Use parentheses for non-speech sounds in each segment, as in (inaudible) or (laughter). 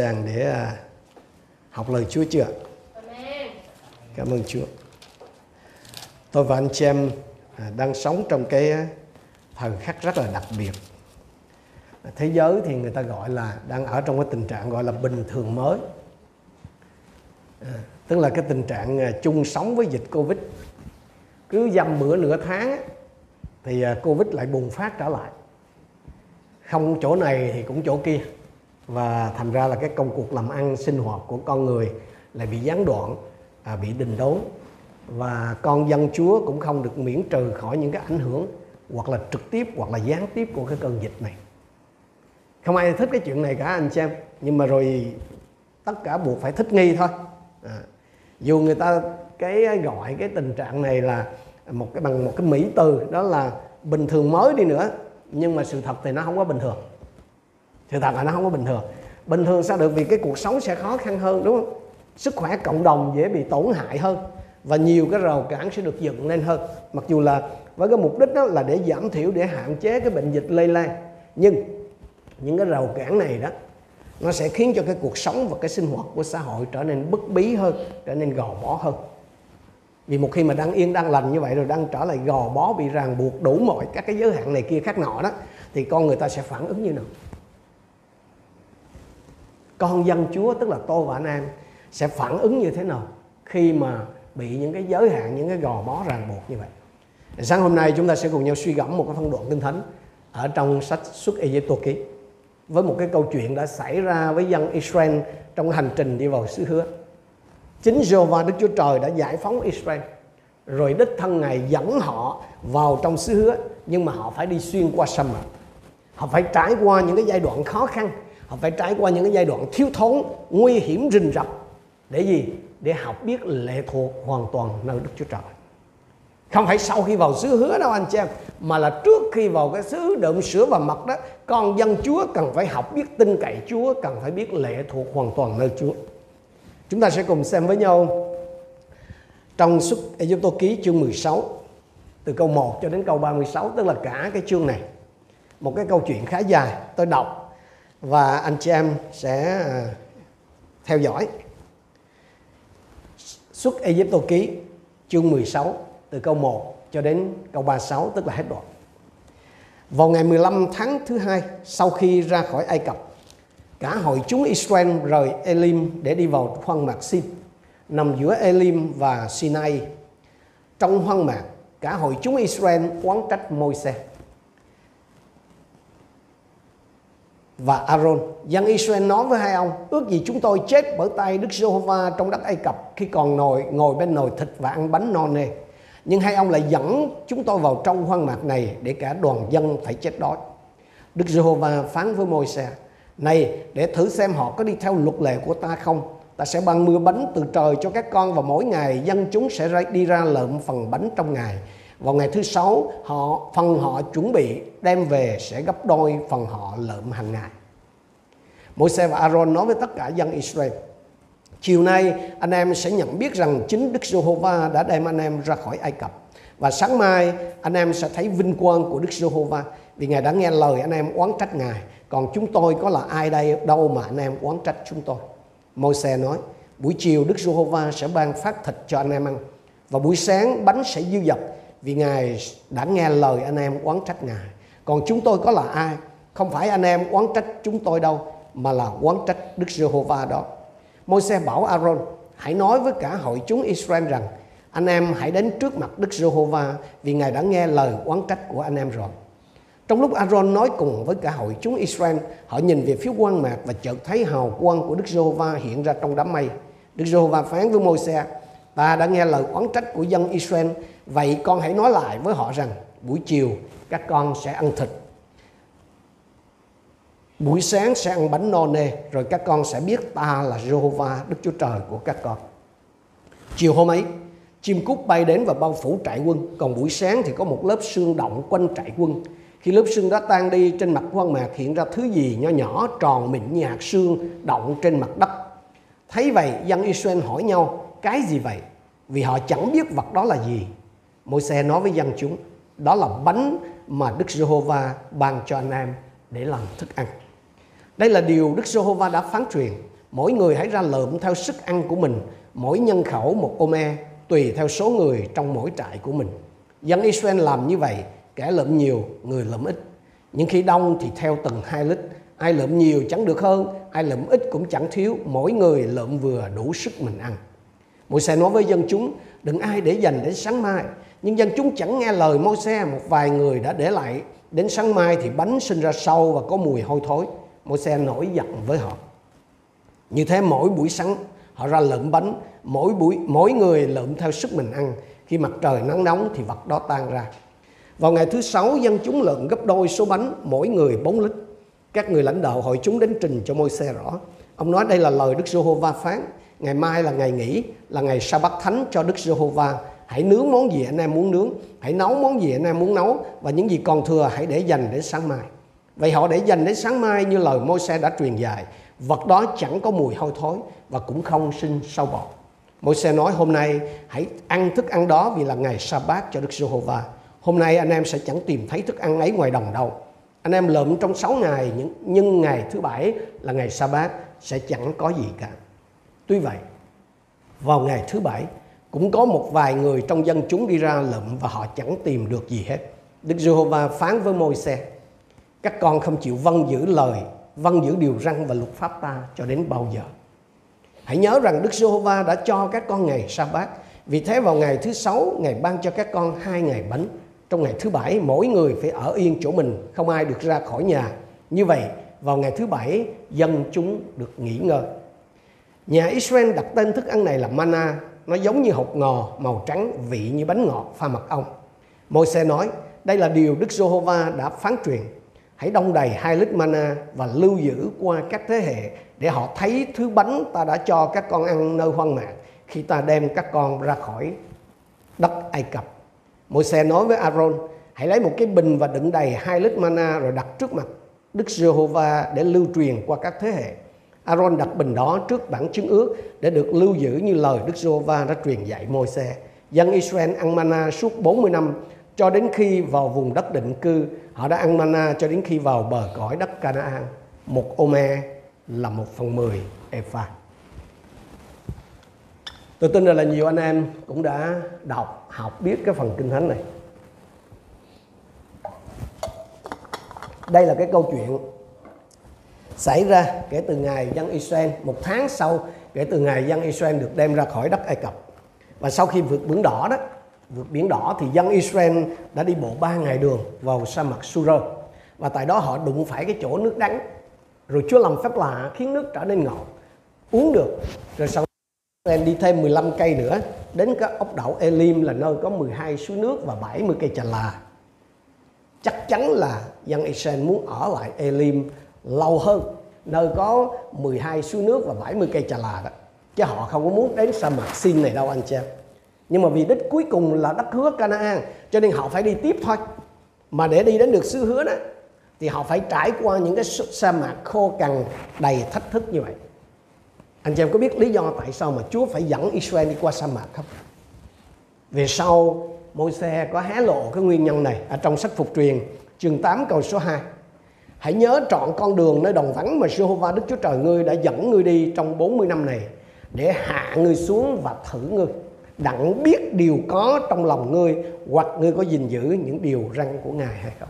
sàng để à, học lời Chúa chưa? Amen. Cảm ơn Chúa. Tôi và anh chị em à, đang sống trong cái thời khắc rất là đặc biệt. Thế giới thì người ta gọi là đang ở trong cái tình trạng gọi là bình thường mới. À, tức là cái tình trạng à, chung sống với dịch Covid. Cứ dăm bữa nửa tháng thì à, Covid lại bùng phát trở lại. Không chỗ này thì cũng chỗ kia và thành ra là cái công cuộc làm ăn sinh hoạt của con người lại bị gián đoạn à, bị đình đốn. Và con dân Chúa cũng không được miễn trừ khỏi những cái ảnh hưởng hoặc là trực tiếp hoặc là gián tiếp của cái cơn dịch này. Không ai thích cái chuyện này cả anh xem em. Nhưng mà rồi tất cả buộc phải thích nghi thôi. À, dù người ta cái gọi cái tình trạng này là một cái bằng một cái mỹ từ đó là bình thường mới đi nữa nhưng mà sự thật thì nó không có bình thường sự thật là nó không có bình thường. Bình thường sao được? Vì cái cuộc sống sẽ khó khăn hơn, đúng không? Sức khỏe cộng đồng dễ bị tổn hại hơn và nhiều cái rào cản sẽ được dựng lên hơn. Mặc dù là với cái mục đích đó là để giảm thiểu, để hạn chế cái bệnh dịch lây lan. Nhưng những cái rào cản này đó, nó sẽ khiến cho cái cuộc sống và cái sinh hoạt của xã hội trở nên bất bí hơn, trở nên gò bó hơn. Vì một khi mà đang yên, đang lành như vậy rồi, đang trở lại gò bó, bị ràng buộc đủ mọi các cái giới hạn này kia khác nọ đó, thì con người ta sẽ phản ứng như nào? Con dân Chúa, tức là tôi và anh em sẽ phản ứng như thế nào khi mà bị những cái giới hạn, những cái gò bó ràng buộc như vậy? Sáng hôm nay chúng ta sẽ cùng nhau suy gẫm một cái phân đoạn kinh thánh ở trong sách xuất Ai Cập ký với một cái câu chuyện đã xảy ra với dân Israel trong hành trình đi vào xứ hứa. Chính Jehovah, Đức Chúa Trời đã giải phóng Israel, rồi đích thân ngài dẫn họ vào trong xứ hứa, nhưng mà họ phải đi xuyên qua sa mạc. Họ phải trải qua những cái giai đoạn khó khăn họ phải trải qua những cái giai đoạn thiếu thốn, nguy hiểm rình rập. Để gì? Để học biết lệ thuộc hoàn toàn nơi đức chúa trời. Không phải sau khi vào xứ hứa đâu anh chị em, mà là trước khi vào cái xứ đượm sữa và mật đó, con dân chúa cần phải học biết tin cậy chúa, cần phải biết lệ thuộc hoàn toàn nơi chúa. Chúng ta sẽ cùng xem với nhau trong xuất Ai tôi ký chương 16 từ câu 1 cho đến câu 36 tức là cả cái chương này. Một cái câu chuyện khá dài, tôi đọc và anh chị em sẽ à, theo dõi xuất Ai Cập ký chương 16 từ câu 1 cho đến câu 36 tức là hết đoạn. Vào ngày 15 tháng thứ hai sau khi ra khỏi Ai Cập, cả hội chúng Israel rời Elim để đi vào hoang mạc Sin, nằm giữa Elim và Sinai. Trong hoang mạc, cả hội chúng Israel oán trách Môi-se và Aaron. Dân Israel nói với hai ông, ước gì chúng tôi chết bởi tay Đức Giê-hô-va trong đất Ai Cập khi còn ngồi ngồi bên nồi thịt và ăn bánh non nê. Nhưng hai ông lại dẫn chúng tôi vào trong hoang mạc này để cả đoàn dân phải chết đói. Đức Giê-hô-va phán với Môi-se, này để thử xem họ có đi theo luật lệ của ta không. Ta sẽ ban mưa bánh từ trời cho các con và mỗi ngày dân chúng sẽ đi ra lượm phần bánh trong ngày. Vào ngày thứ sáu, họ phần họ chuẩn bị đem về sẽ gấp đôi phần họ lượm hàng ngày. Môi-se và Aaron nói với tất cả dân Israel, Chiều nay anh em sẽ nhận biết rằng chính Đức Giê-hô-va đã đem anh em ra khỏi Ai Cập. Và sáng mai anh em sẽ thấy vinh quang của Đức Giê-hô-va vì Ngài đã nghe lời anh em oán trách Ngài. Còn chúng tôi có là ai đây đâu mà anh em oán trách chúng tôi. Môi-se nói, buổi chiều Đức Giê-hô-va sẽ ban phát thịt cho anh em ăn. Và buổi sáng bánh sẽ dư dật vì Ngài đã nghe lời anh em oán trách Ngài. Còn chúng tôi có là ai? Không phải anh em oán trách chúng tôi đâu, mà là oán trách Đức Giê-hô-va đó. Môi-se bảo Aaron, hãy nói với cả hội chúng Israel rằng, anh em hãy đến trước mặt Đức Giê-hô-va vì Ngài đã nghe lời oán trách của anh em rồi. Trong lúc Aaron nói cùng với cả hội chúng Israel, họ nhìn về phía quan mạc và chợt thấy hào quang của Đức Giê-hô-va hiện ra trong đám mây. Đức Giê-hô-va phán với Môi-se, ta đã nghe lời oán trách của dân Israel, vậy con hãy nói lại với họ rằng buổi chiều các con sẽ ăn thịt buổi sáng sẽ ăn bánh no nê rồi các con sẽ biết ta là Jehovah Đức Chúa Trời của các con. Chiều hôm ấy, chim cút bay đến và bao phủ trại quân, còn buổi sáng thì có một lớp sương động quanh trại quân. Khi lớp sương đó tan đi, trên mặt quan mạc hiện ra thứ gì nhỏ nhỏ tròn mịn như hạt sương động trên mặt đất. Thấy vậy, dân Israel hỏi nhau, cái gì vậy? Vì họ chẳng biết vật đó là gì môi xe nói với dân chúng, đó là bánh mà Đức Giê-hô-va ban cho anh em để làm thức ăn. Đây là điều Đức Giê-hô-va đã phán truyền. Mỗi người hãy ra lượm theo sức ăn của mình, mỗi nhân khẩu một ô me, tùy theo số người trong mỗi trại của mình. Dân Israel làm như vậy, kẻ lượm nhiều, người lượm ít. Nhưng khi đông thì theo từng hai lít, ai lượm nhiều chẳng được hơn, ai lượm ít cũng chẳng thiếu, mỗi người lượm vừa đủ sức mình ăn. Môi xe nói với dân chúng, đừng ai để dành đến sáng mai. Nhưng dân chúng chẳng nghe lời môi xe, một vài người đã để lại. Đến sáng mai thì bánh sinh ra sâu và có mùi hôi thối. Môi xe nổi giận với họ. Như thế mỗi buổi sáng họ ra lượm bánh, mỗi buổi mỗi người lượm theo sức mình ăn. Khi mặt trời nắng nóng thì vật đó tan ra. Vào ngày thứ sáu, dân chúng lượm gấp đôi số bánh, mỗi người 4 lít. Các người lãnh đạo hội chúng đến trình cho môi xe rõ. Ông nói đây là lời Đức Giê-hô-va phán. Ngày mai là ngày nghỉ, là ngày sa bát thánh cho Đức Giê-hô-va. Hãy nướng món gì anh em muốn nướng, hãy nấu món gì anh em muốn nấu và những gì còn thừa hãy để dành đến sáng mai. Vậy họ để dành đến sáng mai như lời môi xe đã truyền dạy. Vật đó chẳng có mùi hôi thối và cũng không sinh sâu bọ. môi xe nói hôm nay hãy ăn thức ăn đó vì là ngày sa bát cho Đức Giê-hô-va. Hôm nay anh em sẽ chẳng tìm thấy thức ăn ấy ngoài đồng đâu. Anh em lượm trong 6 ngày nhưng ngày thứ bảy là ngày sa bát sẽ chẳng có gì cả. Tuy vậy, vào ngày thứ bảy cũng có một vài người trong dân chúng đi ra lượm và họ chẳng tìm được gì hết. Đức Giê-hô-va phán với môi xe các con không chịu vâng giữ lời, vâng giữ điều răn và luật pháp ta cho đến bao giờ. Hãy nhớ rằng Đức Giê-hô-va đã cho các con ngày sa bát. Vì thế vào ngày thứ sáu, Ngài ban cho các con hai ngày bánh. Trong ngày thứ bảy, mỗi người phải ở yên chỗ mình, không ai được ra khỏi nhà. Như vậy, vào ngày thứ bảy, dân chúng được nghỉ ngơi. Nhà Israel đặt tên thức ăn này là mana, nó giống như hột ngò màu trắng vị như bánh ngọt pha mật ong. Môi xe nói, đây là điều Đức Giê-hô-va đã phán truyền. Hãy đông đầy hai lít mana và lưu giữ qua các thế hệ để họ thấy thứ bánh ta đã cho các con ăn nơi hoang mạc khi ta đem các con ra khỏi đất Ai Cập. Môi xe nói với Aaron, hãy lấy một cái bình và đựng đầy hai lít mana rồi đặt trước mặt Đức Giê-hô-va để lưu truyền qua các thế hệ. Aaron đặt bình đó trước bản chứng ước để được lưu giữ như lời Đức Giê-hô-va đã truyền dạy Môi-se. Dân Israel ăn mana suốt 40 năm cho đến khi vào vùng đất định cư. Họ đã ăn mana cho đến khi vào bờ cõi đất Canaan. Một ôme là một phần mười epha. Tôi tin là nhiều anh em cũng đã đọc, học biết cái phần kinh thánh này. Đây là cái câu chuyện xảy ra kể từ ngày dân Israel, một tháng sau kể từ ngày dân Israel được đem ra khỏi đất Ai Cập. Và sau khi vượt biển đỏ đó, vượt biển đỏ thì dân Israel đã đi bộ ba ngày đường vào sa mạc Sur và tại đó họ đụng phải cái chỗ nước đắng. Rồi Chúa làm phép lạ khiến nước trở nên ngọt, uống được. Rồi sau Israel đi thêm 15 cây nữa, đến cái ốc đảo Elim là nơi có 12 suối nước và 70 cây trà là. Chắc chắn là dân Israel muốn ở lại Elim lâu hơn, nơi có 12 suối nước và 70 cây trà là đó. Chứ họ không có muốn đến sa mạc Sin này đâu, anh chị em. Nhưng mà vì đích cuối cùng là đất hứa Canaan, cho nên họ phải đi tiếp thôi. Mà để đi đến được xứ hứa đó, thì họ phải trải qua những cái sa mạc khô cằn đầy thách thức như vậy. Anh chị em có biết lý do tại sao mà Chúa phải dẫn Israel đi qua sa mạc không? Về sau Môi-se có hé lộ cái nguyên nhân này ở trong sách phục truyền, chương 8 câu số 2 Hãy nhớ trọn con đường nơi đồng vắng mà Jehovah Đức Chúa Trời ngươi đã dẫn ngươi đi trong 40 năm này, để hạ ngươi xuống và thử ngươi đặng biết điều có trong lòng ngươi, hoặc ngươi có gìn giữ những điều răn của Ngài hay không.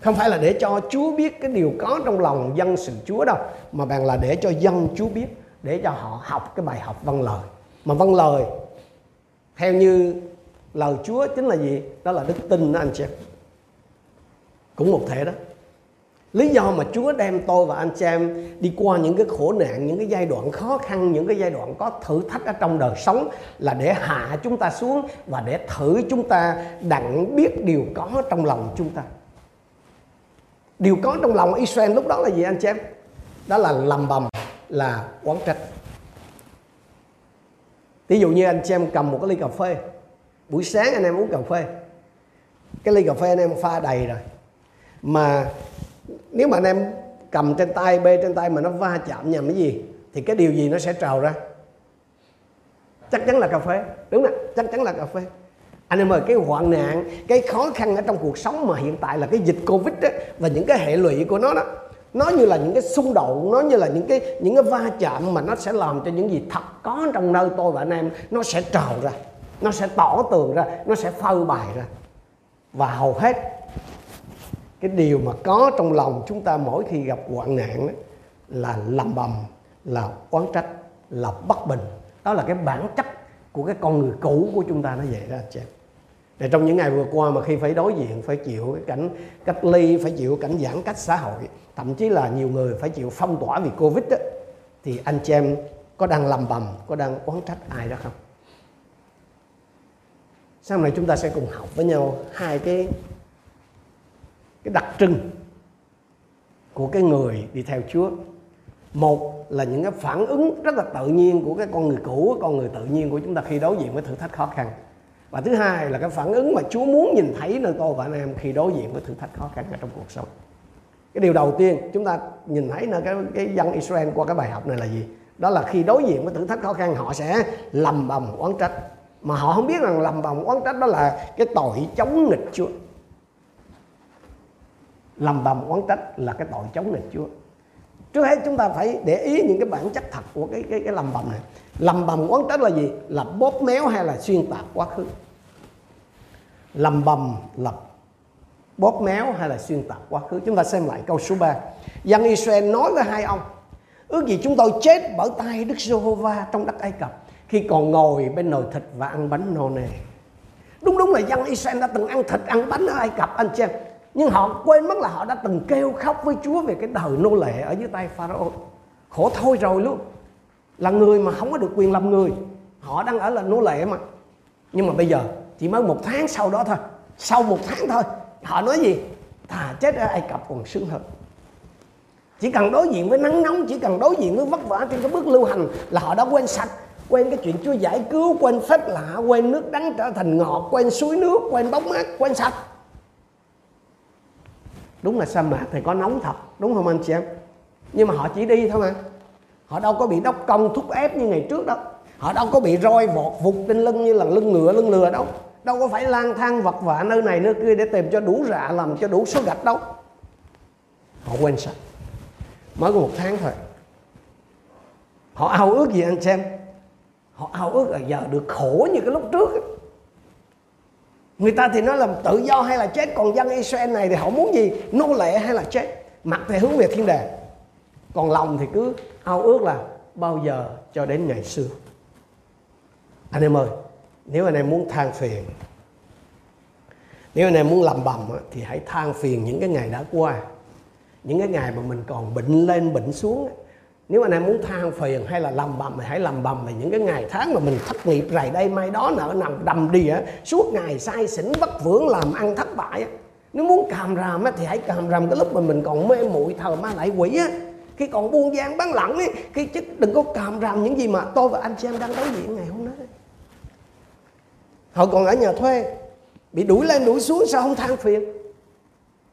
Không phải là để cho Chúa biết cái điều có trong lòng dân sự Chúa đâu, mà bạn là để cho dân Chúa biết, để cho họ học cái bài học văn lời. Mà văn lời, theo như lời Chúa chính là gì? Đó là đức tin đó, anh chị cũng một thể đó. Lý do mà Chúa đem tôi và anh chị em đi qua những cái khổ nạn, những cái giai đoạn khó khăn, những cái giai đoạn có thử thách ở trong đời sống là để hạ chúng ta xuống và để thử chúng ta đặng biết điều có trong lòng chúng ta. Điều có trong lòng Israel lúc đó là gì anh chị em? Đó là lầm bầm, là quán trách. Ví dụ như anh chị em cầm một cái ly cà phê. Buổi sáng anh em uống cà phê. Cái ly cà phê anh em pha đầy rồi mà nếu mà anh em cầm trên tay bê trên tay mà nó va chạm nhầm cái gì thì cái điều gì nó sẽ trào ra? Chắc chắn là cà phê đúng nè chắc chắn là cà phê. Anh em ơi cái hoạn nạn cái khó khăn ở trong cuộc sống mà hiện tại là cái dịch covid đó, và những cái hệ lụy của nó đó nó như là những cái xung đột nó như là những cái những cái va chạm mà nó sẽ làm cho những gì thật có trong nơi tôi và anh em nó sẽ trào ra nó sẽ tỏ tường ra nó sẽ phơi bày ra. Và hầu hết cái điều mà có trong lòng chúng ta mỗi khi gặp hoạn nạn đó, là lầm bầm là oán trách là bất bình. Đó là cái bản chất của cái con người cũ của chúng ta nó vậy đó anh chị để trong những ngày vừa qua mà khi phải đối diện phải chịu cái cảnh cách ly phải chịu cảnh giãn cách xã hội thậm chí là nhiều người phải chịu phong tỏa vì covid đó, thì anh chị em có đang lầm bầm có đang oán trách ai đó không? Sau này chúng ta sẽ cùng học với nhau hai cái cái đặc trưng của cái người đi theo Chúa. Một là những cái phản ứng rất là tự nhiên của cái con người cũ, con người tự nhiên của chúng ta khi đối diện với thử thách khó khăn. Và thứ hai là cái phản ứng mà Chúa muốn nhìn thấy nơi tôi và anh em khi đối diện với thử thách khó khăn ở trong cuộc sống. Cái điều đầu tiên, chúng ta nhìn thấy nơi cái cái dân Israel qua cái bài học này là gì? Đó là khi đối diện với thử thách khó khăn, họ sẽ lầm bầm oán trách. Mà họ không biết rằng lầm bầm oán trách đó là cái tội chống nghịch Chúa lầm bầm oán trách là cái tội chống lại Chúa. Trước hết chúng ta phải để ý những cái bản chất thật của cái cái cái lầm bầm này. Lầm bầm oán trách là gì? Là bóp méo hay là xuyên tạc quá khứ? Lầm bầm là bóp méo hay là xuyên tạc quá khứ? Chúng ta xem lại câu số 3 dân Israel nói với hai ông, ước gì chúng tôi chết bởi tay Đức Giê-hô-va trong đất Ai Cập khi còn ngồi bên nồi thịt và ăn bánh nô nề đúng đúng là dân Israel đã từng ăn thịt, ăn bánh ở Ai Cập, anh chị em nhưng họ quên mất là họ đã từng kêu khóc với Chúa về cái đời nô lệ ở dưới tay Pharaoh. Khổ thôi rồi luôn. Là người mà không có được quyền làm người. Họ đang ở là nô lệ mà. Nhưng mà bây giờ chỉ mới một tháng sau đó thôi. Sau một tháng thôi, họ nói gì? Thà chết ở Ai Cập còn sướng hơn. Chỉ cần đối diện với nắng nóng, chỉ cần đối diện với vất vả trên cái bước lưu hành là họ đã quên sạch, quên cái chuyện Chúa giải cứu, quên phép lạ, quên nước đắng trở thành ngọt, quên suối nước, quên bóng mát, quên sạch đúng là sa mạc thì có nóng thật, đúng không anh chị em? Nhưng mà họ chỉ đi thôi mà. Họ đâu có bị đốc công thúc ép như ngày trước đâu. Họ đâu có bị roi vọt vụt trên lưng như là lưng ngựa, lưng lừa đâu. Đâu có phải lang thang vật vả nơi này nơi kia để tìm cho đủ rạ làm cho đủ số gạch đâu. Họ quên sạch. Mới có một tháng thôi. Họ ao ước gì anh xem họ ao ước là giờ được khổ như cái lúc trước người ta thì nói là tự do hay là chết, còn dân Israel này thì họ muốn gì? Nô lệ hay là chết? Mặt thì hướng về thiên đề còn lòng thì cứ ao ước là bao giờ cho đến ngày xưa. Anh em ơi, nếu anh em muốn than phiền, nếu anh em muốn làm bầm thì hãy than phiền những cái ngày đã qua. Những cái ngày mà mình còn bệnh lên, bệnh xuống nếu anh em muốn than phiền hay là lầm bầm thì hãy lầm bầm về những cái ngày tháng mà mình thất nghiệp rày đây, mai đó nợ nằm đầm đìa, suốt ngày say xỉn, vất vưởng, làm ăn thất bại nếu muốn càm ràm thì hãy càm ràm cái lúc mà mình còn mê muội thờ ma lại quỷ á. Khi còn buôn gian bán lẳng ấy khi chứ đừng có càm ràm những gì mà tôi và anh chị em đang đối diện ngày hôm nay. Họ còn ở nhà thuê, bị đuổi lên đuổi xuống sao không than phiền?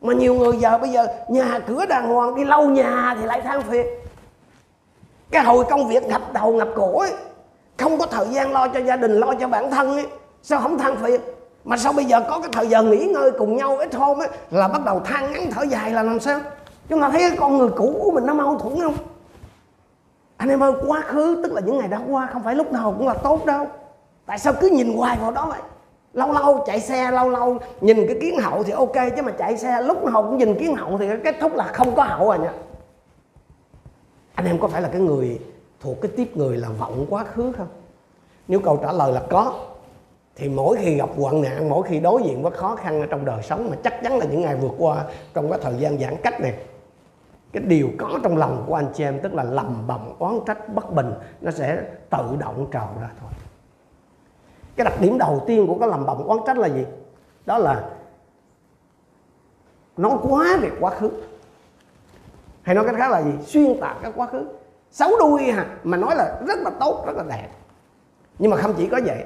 Mà nhiều người giờ bây giờ nhà cửa đàng hoàng, đi lâu nhà thì lại than phiền cái hồi công việc ngập đầu ngập cổ ấy, không có thời gian lo cho gia đình, lo cho bản thân ấy, sao không than phiền? Mà sao bây giờ có cái thời giờ nghỉ ngơi cùng nhau ít hôm ấy, là bắt đầu than ngắn thở dài là làm sao? Chúng ta thấy cái con người cũ của mình nó mâu thuẫn không? Anh em ơi, quá khứ, tức là những ngày đã qua, không phải lúc nào cũng là tốt đâu. Tại sao cứ nhìn hoài vào đó vậy? Lâu lâu chạy xe, lâu lâu nhìn cái kiến hậu thì ok, chứ mà chạy xe lúc nào cũng nhìn kiến hậu thì kết thúc là không có hậu à rồi nha anh em có phải là cái người thuộc cái tiếp người là vọng quá khứ không? Nếu câu trả lời là có, thì mỗi khi gặp hoạn nạn, mỗi khi đối diện với khó khăn ở trong đời sống mà chắc chắn là những ngày vừa qua trong cái thời gian giãn cách này, cái điều có trong lòng của anh chị em, tức là lầm bầm, oán trách, bất bình, nó sẽ tự động trào ra thôi. Cái đặc điểm đầu tiên của cái lầm bầm, oán trách là gì? Đó là nó quá về quá khứ hay nói cách khác là gì? Xuyên tạc các quá khứ. Xấu đuôi hả? Mà nói là rất là tốt, rất là đẹp. Nhưng mà không chỉ có vậy.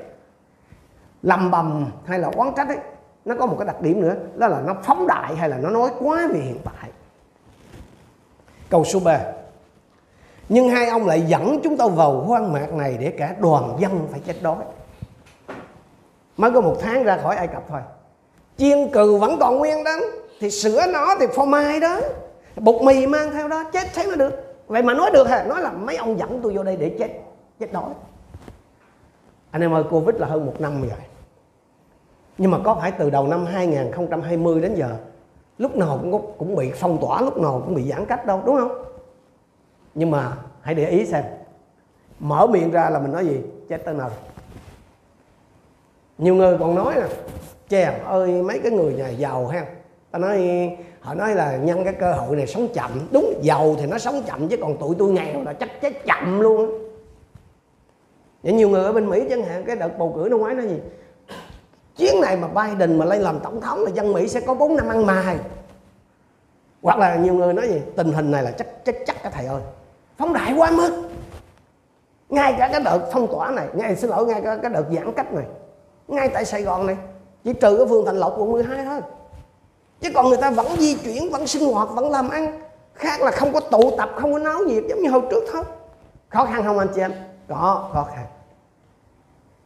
Lầm bầm hay là oán trách ấy, nó có một cái đặc điểm nữa, đó là nó phóng đại hay là nó nói quá về hiện tại. Câu số 3 nhưng hai ông lại dẫn chúng tôi vào hoang mạc này để cả đoàn dân phải chết đói. Mới có một tháng ra khỏi Ai Cập thôi. Chiên cừ vẫn còn nguyên đó thì sửa nó thì phô mai đó bột mì mang theo đó, chết thế mới được. Vậy mà nói được hả? Nói là mấy ông dẫn tôi vô đây để chết chết đói. Anh em ơi, covid là hơn một năm rồi. Nhưng mà có phải từ đầu năm 2020 đến giờ, lúc nào cũng cũng bị phong tỏa, lúc nào cũng bị giãn cách đâu, đúng không? Nhưng mà hãy để ý xem. Mở miệng ra là mình nói gì? Chết tới nơi. Nhiều người còn nói nè chè ơi, mấy cái người nhà giàu ha. Ta nói họ nói là nhân cái cơ hội này sống chậm. Đúng, giàu thì nó sống chậm, chứ còn tụi tôi nghèo là chắc chết chậm luôn. Vậy nhiều người ở bên Mỹ chẳng hạn, cái đợt bầu cử năm ngoái nói gì? Chuyến này mà Biden mà lên làm tổng thống là dân Mỹ sẽ có 4 năm ăn mài hoặc là nhiều người nói gì? Tình hình này là chắc chắc chắc các thầy ơi. Phóng đại quá mức. Ngay cả cái đợt phong tỏa này, ngay, xin lỗi, ngay cả cái đợt giãn cách này. Ngay tại Sài Gòn này, chỉ trừ cái phường Thành Lộc quận 12 thôi chứ còn người ta vẫn di chuyển, vẫn sinh hoạt, vẫn làm ăn. Khác là không có tụ tập, không có náo nhiệt giống như hồi trước thôi. Khó khăn không anh chị em? Có, khó khăn.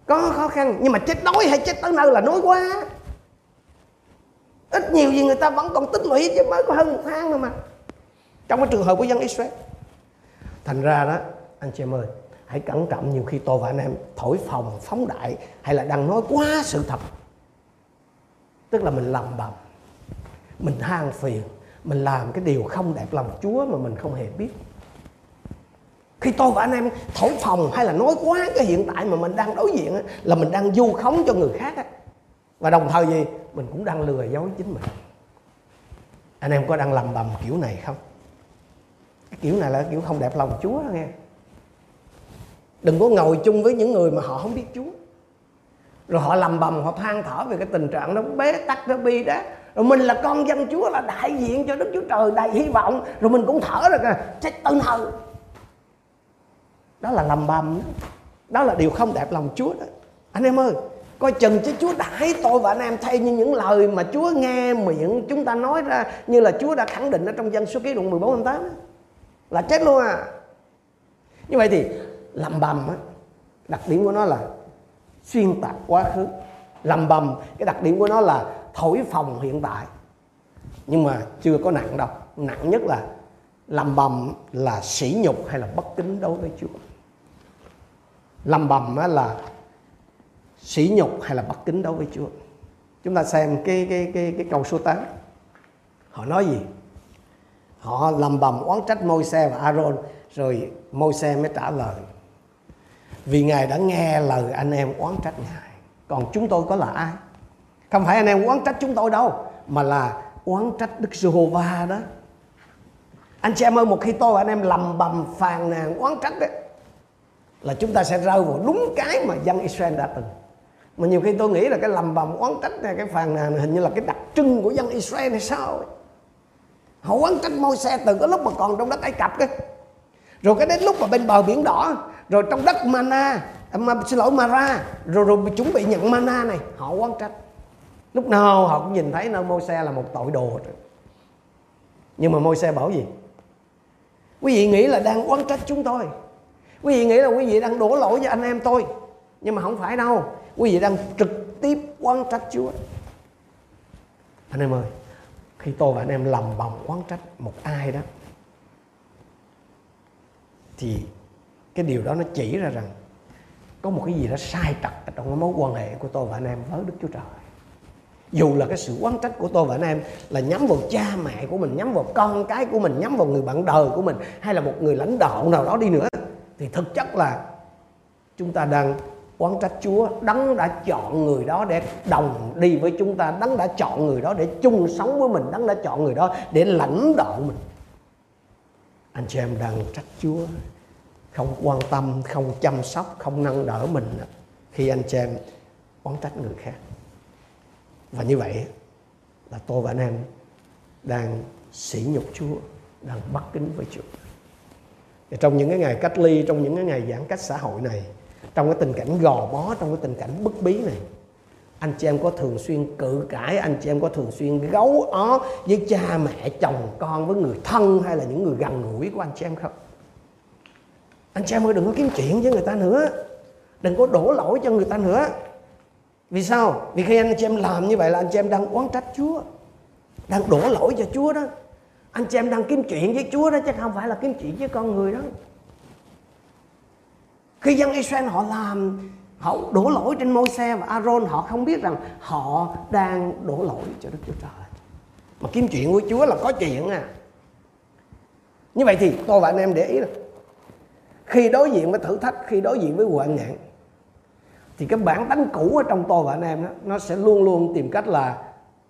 Có khó khăn, nhưng mà chết đói hay chết tới nơi là nói quá. Ít nhiều gì người ta vẫn còn tích lũy, chứ mới có hơn một tháng nữa mà. Trong cái trường hợp của dân Israel. Thành ra đó, anh chị em ơi, hãy cẩn trọng nhiều khi tôi và anh em thổi phòng phóng đại, hay là đang nói quá sự thật. Tức là mình lầm bầm mình than phiền, mình làm cái điều không đẹp lòng Chúa mà mình không hề biết. Khi tôi và anh em thổi phòng hay là nói quá cái hiện tại mà mình đang đối diện là mình đang du khống cho người khác và đồng thời gì? Mình cũng đang lừa dối chính mình. Anh em có đang lầm bầm kiểu này không? Cái kiểu này là kiểu không đẹp lòng Chúa đó nghe. Đừng có ngồi chung với những người mà họ không biết Chúa. Rồi họ lầm bầm, họ than thở về cái tình trạng nó bế tắc nó bi đó rồi mình là con dân Chúa, là đại diện cho Đức Chúa Trời, đầy hy vọng. Rồi mình cũng thở được kìa, chết tân hờ đó là lầm bầm đó. đó là điều không đẹp lòng Chúa đó. Anh em ơi, coi chừng chứ Chúa đãi tôi và anh em thay như những lời mà Chúa nghe miệng chúng ta nói ra, như là Chúa đã khẳng định ở trong dân số ký đoạn 14 28 tám. Là chết luôn à. Như vậy thì lầm bầm á, đặc điểm của nó là xuyên tạc quá khứ. Lầm bầm, cái đặc điểm của nó là thổi phòng hiện tại. Nhưng mà chưa có nặng đâu. Nặng nhất là lầm bầm là sỉ nhục hay là bất kính đối với Chúa. Lầm bầm là sỉ nhục hay là bất kính đối với Chúa. Chúng ta xem cái cái cái cái câu số 8 họ nói gì? Họ lầm bầm oán trách môi xe và Aaron rồi môi xe mới trả lời, vì ngài đã nghe lời anh em oán trách ngài, còn chúng tôi có là ai? Không phải anh em oán trách chúng tôi đâu mà là oán trách Đức Giê-hô-va đó. Anh chị em ơi một khi tôi và anh em lầm bầm phàn nàn oán trách đấy là chúng ta sẽ rơi vào đúng cái mà dân Israel đã từng. Mà nhiều khi tôi nghĩ là cái lầm bầm oán trách này cái phàn nàn này hình như là cái đặc trưng của dân Israel hay sao ấy. họ oán trách môi xe từ cái lúc mà còn trong đất Ai Cập cái rồi cái đến lúc mà bên bờ biển đỏ rồi trong đất mana à, mà, xin lỗi Mara. Rồi rồi chuẩn bị nhận mana này họ oán trách lúc nào họ cũng nhìn thấy nơi môi xe là một tội đồ nhưng mà môi xe bảo gì? Quý vị nghĩ là đang oán trách chúng tôi. Quý vị nghĩ là quý vị đang đổ lỗi cho anh em tôi. Nhưng mà không phải đâu. Quý vị đang trực tiếp oán trách chúa. Anh em ơi, khi tôi và anh em lầm bầm oán trách một ai đó, thì cái điều đó nó chỉ ra rằng có một cái gì đó sai trật trong cái mối quan hệ của tôi và anh em với Đức Chúa Trời dù là cái sự quán trách của tôi và anh em là nhắm vào cha mẹ của mình, nhắm vào con cái của mình, nhắm vào người bạn đời của mình, hay là một người lãnh đạo nào đó đi nữa, thì thực chất là chúng ta đang quán trách Chúa, đấng đã chọn người đó để đồng đi với chúng ta, đấng đã chọn người đó để chung sống với mình, đấng đã chọn người đó để lãnh đạo mình. Anh chị em đang trách Chúa, không quan tâm, không chăm sóc, không nâng đỡ mình khi anh chị em oán trách người khác và như vậy là tôi và anh em đang sỉ nhục Chúa, đang bất kính với Chúa. Và trong những cái ngày cách ly, trong những cái ngày giãn cách xã hội này, trong cái tình cảnh gò bó, trong cái tình cảnh bức bí này, anh chị em có thường xuyên cự cãi, anh chị em có thường xuyên gấu ó với cha mẹ, chồng con, với người thân hay là những người gần gũi của anh chị em không? Anh chị em ơi, đừng có kiếm chuyện với người ta nữa. Đừng có đổ lỗi cho người ta nữa vì sao? Vì khi anh chị em làm như vậy là anh chị em đang oán trách chúa, đang đổ lỗi cho chúa đó. Anh chị em đang kiếm chuyện với Chúa đó chứ không phải là kiếm chuyện với con người đó. Khi dân Israel họ làm, họ đổ lỗi trên môi xe và Aaron họ không biết rằng họ đang đổ lỗi cho Đức Chúa Trời. Mà kiếm chuyện với Chúa là có chuyện à. Như vậy thì tôi và anh em để ý là khi đối diện với thử thách, khi đối diện với hoạn nạn thì cái bản tánh cũ ở trong tôi và anh em đó, nó sẽ luôn luôn tìm cách là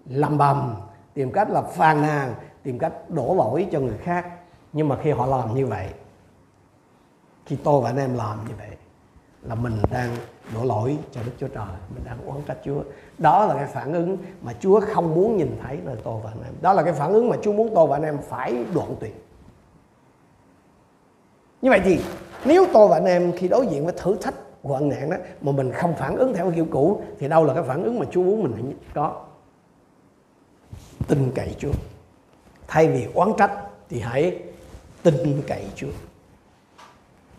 làm bầm, tìm cách là phàn nàn, tìm cách đổ lỗi cho người khác. Nhưng mà khi họ làm như vậy, khi tôi và anh em làm như vậy, là mình đang đổ lỗi cho Đức Chúa Trời, mình đang oán trách Chúa. Đó là cái phản ứng mà Chúa không muốn nhìn thấy nơi tôi và anh em. Đó là cái phản ứng mà Chúa muốn tôi và anh em phải đoạn tuyệt. Như vậy thì, nếu tôi và anh em khi đối diện với thử thách hoạn nạn đó mà mình không phản ứng theo kiểu cũ, thì đâu là cái phản ứng mà Chúa muốn mình có. Tin cậy Chúa thay vì oán trách, thì hãy tin cậy Chúa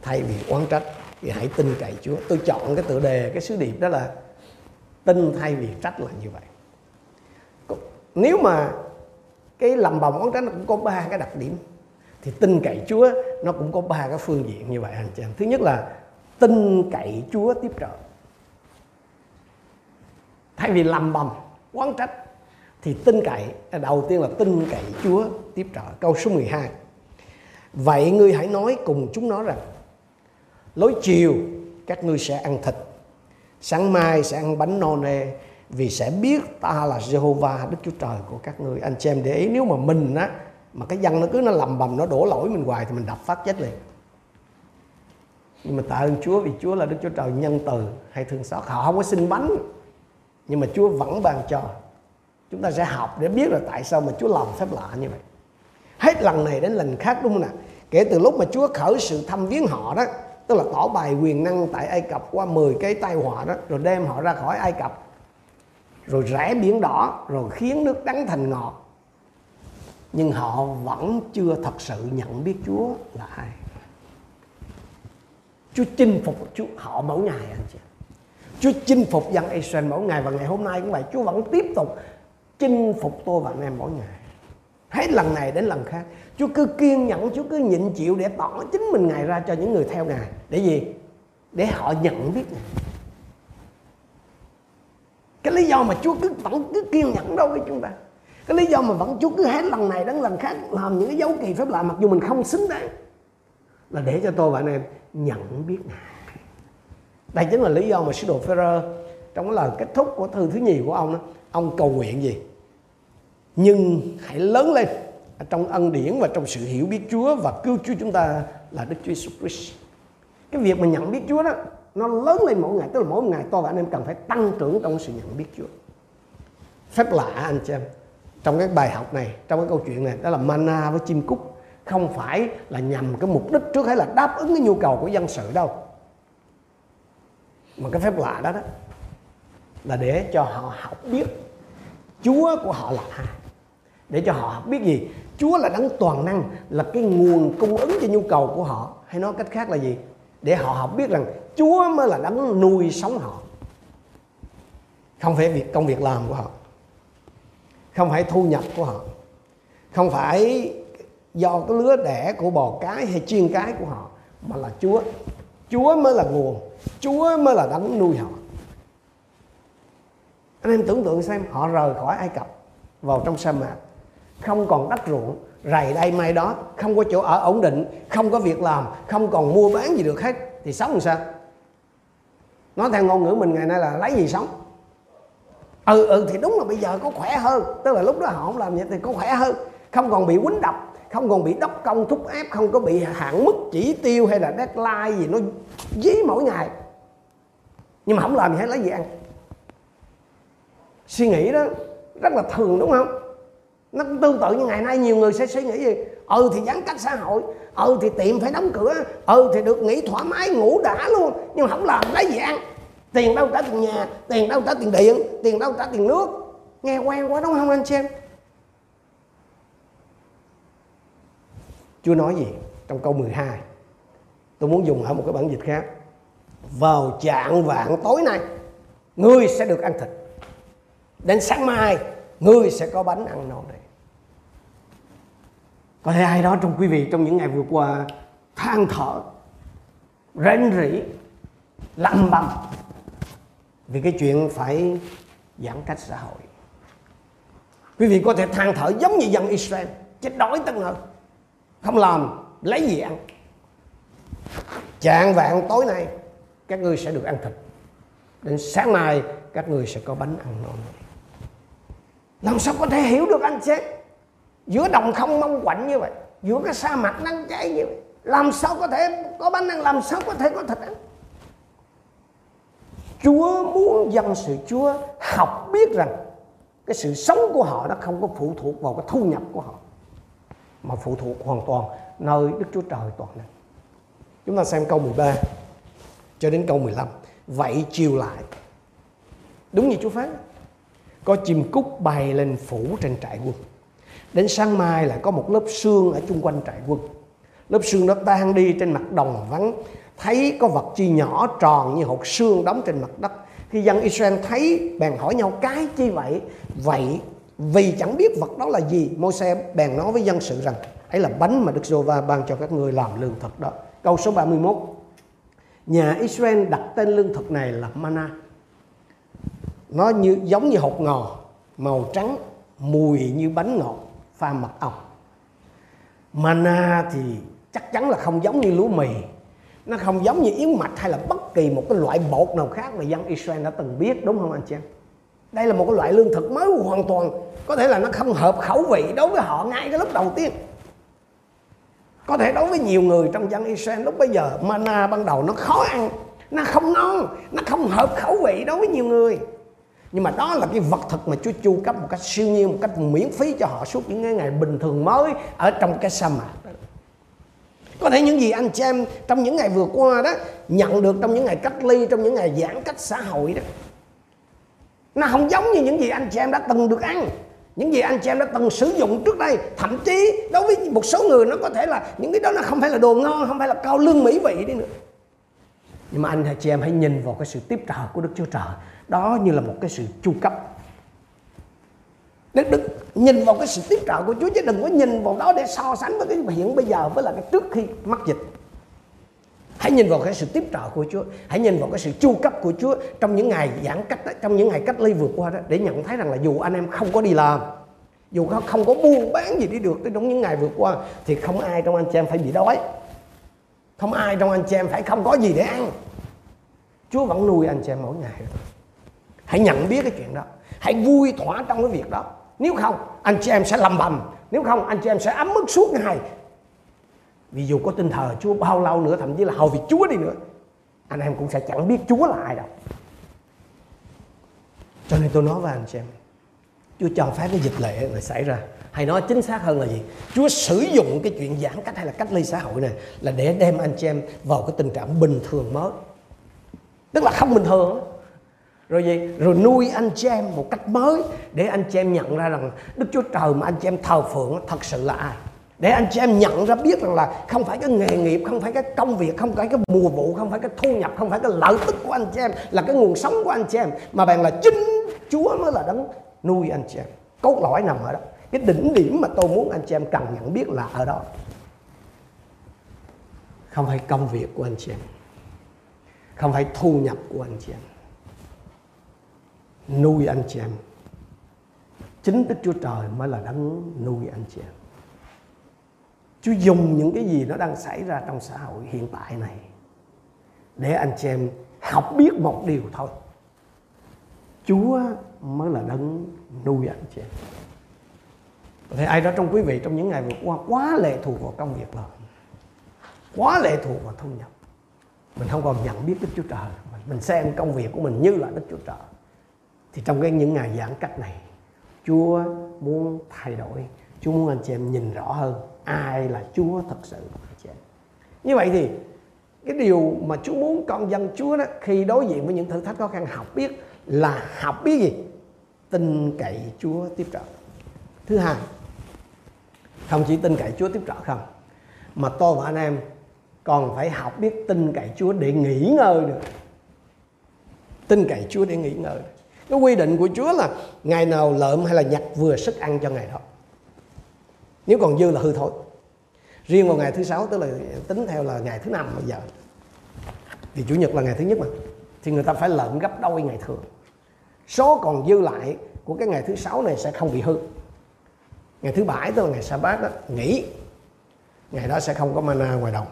thay vì oán trách, thì hãy tin cậy Chúa tôi chọn cái tựa đề, cái sứ điệp đó là tin thay vì trách là như vậy. Nếu mà cái lầm bầm oán trách nó cũng có ba cái đặc điểm, thì tin cậy Chúa, nó cũng có ba cái phương diện như vậy anh chị em. Thứ nhất là tin cậy Chúa tiếp trợ. Thay vì lầm bầm quán trách, thì tin cậy à, đầu tiên là tin cậy Chúa tiếp trợ. Câu số 12 vậy ngươi hãy nói cùng chúng nó rằng, lối chiều, các ngươi sẽ ăn thịt, sáng mai sẽ ăn bánh no nê, vì sẽ biết ta là Jehovah Đức Chúa Trời của các ngươi. Anh chị em để ý, nếu mà mình á, mà cái dân nó cứ nó lầm bầm, nó đổ lỗi mình hoài thì mình đập phát chết liền nhưng mà tạ ơn Chúa vì Chúa là Đức Chúa Trời nhân từ hay thương xót. Họ không có xin bánh, nhưng mà Chúa vẫn ban cho. Chúng ta sẽ học để biết là tại sao mà Chúa làm phép lạ như vậy. Hết lần này đến lần khác đúng không nào? Kể từ lúc mà Chúa khởi sự thăm viếng họ đó, tức là tỏ bài quyền năng tại Ai Cập qua 10 cái tai họa đó, rồi đem họ ra khỏi Ai Cập, rồi rẽ biển đỏ, rồi khiến nước đắng thành ngọt. Nhưng họ vẫn chưa thật sự nhận biết Chúa là ai. Chúa chinh phục, Chúa, họ mỗi ngày anh chị. Chúa chinh phục dân Israel mỗi ngày và ngày hôm nay cũng vậy. Chúa vẫn tiếp tục chinh phục tôi và anh em mỗi ngày. Hết lần này đến lần khác. Chúa cứ kiên nhẫn, Chúa cứ nhịn chịu để tỏ chính mình Ngài ra cho những người theo Ngài. Để gì? Để họ nhận biết Ngài. Cái lý do mà Chúa cứ vẫn cứ kiên nhẫn đâu với chúng ta. Cái lý do mà vẫn Chúa cứ hết lần này đến lần khác làm những cái dấu kỳ phép lạ, mặc dù mình không xứng đáng là để cho tôi và anh em nhận biết Ngài đây chính là lý do mà sứ đồ Phêrô trong cái lời kết thúc của thư thứ nhì của ông đó ông cầu nguyện gì nhưng hãy lớn lên trong ân điển và trong sự hiểu biết Chúa và cứu Chúa chúng ta là Đức Chúa Jesus Christ. Cái việc mà nhận biết Chúa đó nó lớn lên mỗi ngày, tức là mỗi ngày tôi và anh em cần phải tăng trưởng trong sự nhận biết Chúa. Phép lạ anh chị em, trong cái bài học này, trong cái câu chuyện này đó là mana với chim cúc không phải là nhằm cái mục đích trước hay là đáp ứng cái nhu cầu của dân sự đâu. Mà cái phép lạ đó đó là để cho họ học biết Chúa của họ là ai. Để cho họ biết gì? Chúa là đấng toàn năng, là cái nguồn cung ứng cho nhu cầu của họ. Hay nói cách khác là gì? Để họ học biết rằng Chúa mới là đấng nuôi sống họ. Không phải việc công việc làm của họ. Không phải thu nhập của họ. Không phải do cái lứa đẻ của bò cái hay chiên cái của họ mà là Chúa. Chúa mới là nguồn, Chúa mới là đấng nuôi họ. Anh em tưởng tượng xem, họ rời khỏi Ai Cập vào trong sa mạc, không còn đất ruộng rày đây mai đó, không có chỗ ở ổn định, không có việc làm, không còn mua bán gì được hết, thì sống làm sao? Nói theo ngôn ngữ mình ngày nay là lấy gì sống? Ừ ừ thì đúng là bây giờ có khỏe hơn. Tức là lúc đó họ không làm vậy thì có khỏe hơn. Không còn bị quýnh đập không còn bị đốc công thúc ép, không có bị hạn mức chỉ tiêu hay là deadline gì, nó dí mỗi ngày. Nhưng mà không làm gì hết, lấy gì ăn? Suy nghĩ đó rất là thường, đúng không? Nó tương tự như ngày nay, nhiều người sẽ suy nghĩ gì? Ừ thì giãn cách xã hội ừ thì tiệm phải đóng cửa ừ thì được nghỉ thoải mái, ngủ đã luôn. Nhưng mà không làm, lấy gì ăn? Tiền đâu trả tiền nhà, tiền đâu trả tiền điện, tiền đâu trả tiền nước. Nghe quen quá, đúng không anh xem Chúa nói gì? Trong câu 12 tôi muốn dùng ở một cái bản dịch khác. Vào trạng vạn tối nay, ngươi sẽ được ăn thịt. Đến sáng mai, ngươi sẽ có bánh ăn no này có thể ai đó trong quý vị trong những ngày vừa qua than thở, rên rỉ, lầm bầm vì cái chuyện phải giãn cách xã hội. Quý vị có thể than thở giống như dân Israel, chết đói tân hơn không làm, lấy gì ăn? Chạng vạn tối nay, các ngươi sẽ được ăn thịt. Đến sáng mai, các ngươi sẽ có bánh ăn ngon làm sao có thể hiểu được anh chết giữa đồng không mong quạnh như vậy, giữa cái sa mạc nắng cháy như vậy, làm sao có thể có bánh ăn, làm sao có thể có thịt ăn? Chúa muốn dân sự Chúa học biết rằng cái sự sống của họ nó không có phụ thuộc vào cái thu nhập của họ mà phụ thuộc hoàn toàn nơi Đức Chúa Trời toàn năng. Chúng ta xem câu 13 cho đến câu 15. Vậy chiều lại. Đúng như Chúa phán. Có chim cúc bay lên phủ trên trại quân. Đến sáng mai lại có một lớp sương ở chung quanh trại quân. Lớp sương đó tan đi trên mặt đồng vắng. Thấy có vật chi nhỏ tròn như hột sương đóng trên mặt đất. Khi dân Israel thấy, bèn hỏi nhau, cái chi vậy? Vậy vì chẳng biết vật đó là gì, Môi-se bèn nói với dân sự rằng ấy là bánh mà Đức Giô-va ban cho các ngươi làm lương thực đó. Câu số 31. Nhà Israel đặt tên lương thực này là mana. Nó như giống như hột ngò màu trắng, mùi như bánh ngọt pha mật ong. Mana thì chắc chắn là không giống như lúa mì nó không giống như yến mạch hay là bất kỳ một cái loại bột nào khác mà dân Israel đã từng biết đúng không anh chị em đây là một cái loại lương thực mới hoàn toàn. Có thể là nó không hợp khẩu vị đối với họ ngay cái lúc đầu tiên. Có thể đối với nhiều người trong dân Israel lúc bây giờ, mana ban đầu nó khó ăn, nó không ngon, nó không hợp khẩu vị đối với nhiều người. Nhưng mà đó là cái vật thực mà Chúa chu cấp một cách siêu nhiên, một cách miễn phí cho họ suốt những ngày bình thường mới ở trong cái sa mạc. Có thể những gì anh chị em trong những ngày vừa qua đó, nhận được trong những ngày cách ly, trong những ngày giãn cách xã hội đó nó không giống như những gì anh chị em đã từng được ăn. Những gì anh chị em đã từng sử dụng trước đây. Thậm chí đối với một số người nó có thể là những cái đó nó không phải là đồ ngon không phải là cao lương mỹ vị đi nữa. Nhưng mà anh chị em hãy nhìn vào cái sự tiếp trợ của Đức Chúa Trời. Đó như là một cái sự chu cấp. Đức, Đức nhìn vào cái sự tiếp trợ của Chúa chứ đừng có nhìn vào đó để so sánh với cái hiện bây giờ với là cái trước khi mắc dịch. Hãy nhìn vào cái sự tiếp trợ của Chúa. Hãy nhìn vào cái sự chu cấp của Chúa Trong những ngày giãn cách đó, Trong những ngày cách ly vừa qua đó Để nhận thấy rằng là dù anh em không có đi làm Dù không có buôn bán gì đi được Trong những ngày vừa qua Thì không ai trong anh chị em phải bị đói. Không ai trong anh chị em phải không có gì để ăn. Chúa vẫn nuôi anh chị em mỗi ngày. Hãy nhận biết cái chuyện đó. Hãy vui thỏa trong cái việc đó. Nếu không anh chị em sẽ lầm bầm. Nếu không anh chị em sẽ ấm ức suốt ngày vì dù có tin thờ Chúa bao lâu nữa, thậm chí là hầu việc Chúa đi nữa, anh em cũng sẽ chẳng biết Chúa là ai đâu. Cho nên tôi nói với anh em, Chúa cho phép cái dịch lệ này xảy ra, hay nói chính xác hơn là gì? Chúa sử dụng cái chuyện giãn cách hay là cách ly xã hội này là để đem anh chị em vào cái tình trạng bình thường mới. Tức là không bình thường. Rồi gì? Rồi nuôi anh chị em một cách mới để anh chị em nhận ra rằng Đức Chúa Trời mà anh chị em thờ phượng thật sự là ai? Để anh chị em nhận ra biết rằng là không phải cái nghề nghiệp, không phải cái công việc, không phải cái mùa vụ, không phải cái thu nhập, không phải cái lợi tức của anh chị em, là cái nguồn sống của anh chị em, mà bạn là chính Chúa mới là đấng nuôi anh chị em. Cốt lõi nằm ở đó. Cái đỉnh điểm mà tôi muốn anh chị em cần nhận biết là ở đó. Không phải công việc của anh chị em, không phải thu nhập của anh chị em. Nuôi anh chị em. Chính Đức Chúa Trời mới là đấng nuôi anh chị em. Chúa dùng những cái gì nó đang xảy ra trong xã hội hiện tại này để anh chị em học biết một điều thôi. Chúa mới là đấng nuôi anh chị em. Có thể ai đó trong quý vị trong những ngày vừa qua quá lệ thuộc vào công việc rồi. Quá lệ thuộc vào thu nhập. Mình không còn nhận biết Đức Chúa Trời. Mình xem công việc của mình như là Đức Chúa Trời. Thì trong cái những ngày giãn cách này, Chúa muốn thay đổi. Chúa muốn anh chị em nhìn rõ hơn ai là Chúa thật sự? Dạ. Như vậy thì cái điều mà Chúa muốn con dân Chúa đó, khi đối diện với những thử thách khó khăn, học biết là học biết gì? Tin cậy Chúa tiếp trợ. Thứ hai, không chỉ tin cậy Chúa tiếp trợ không, mà tôi và anh em còn phải học biết tin cậy Chúa để nghỉ ngơi được. Tin cậy Chúa để nghỉ ngơi. Cái quy định của Chúa là ngày nào lợm hay là nhặt vừa sức ăn cho ngày đó nếu còn dư là hư thôi. Riêng vào ngày thứ sáu tức là tính theo là ngày thứ năm bây giờ. Thì chủ nhật là ngày thứ nhất mà. Thì người ta phải lợn gấp đôi ngày thường. Số còn dư lại của cái ngày thứ sáu này sẽ không bị hư. Ngày thứ bảy tức là ngày sa bát đó, nghỉ. Ngày đó sẽ không có mana ngoài đồng.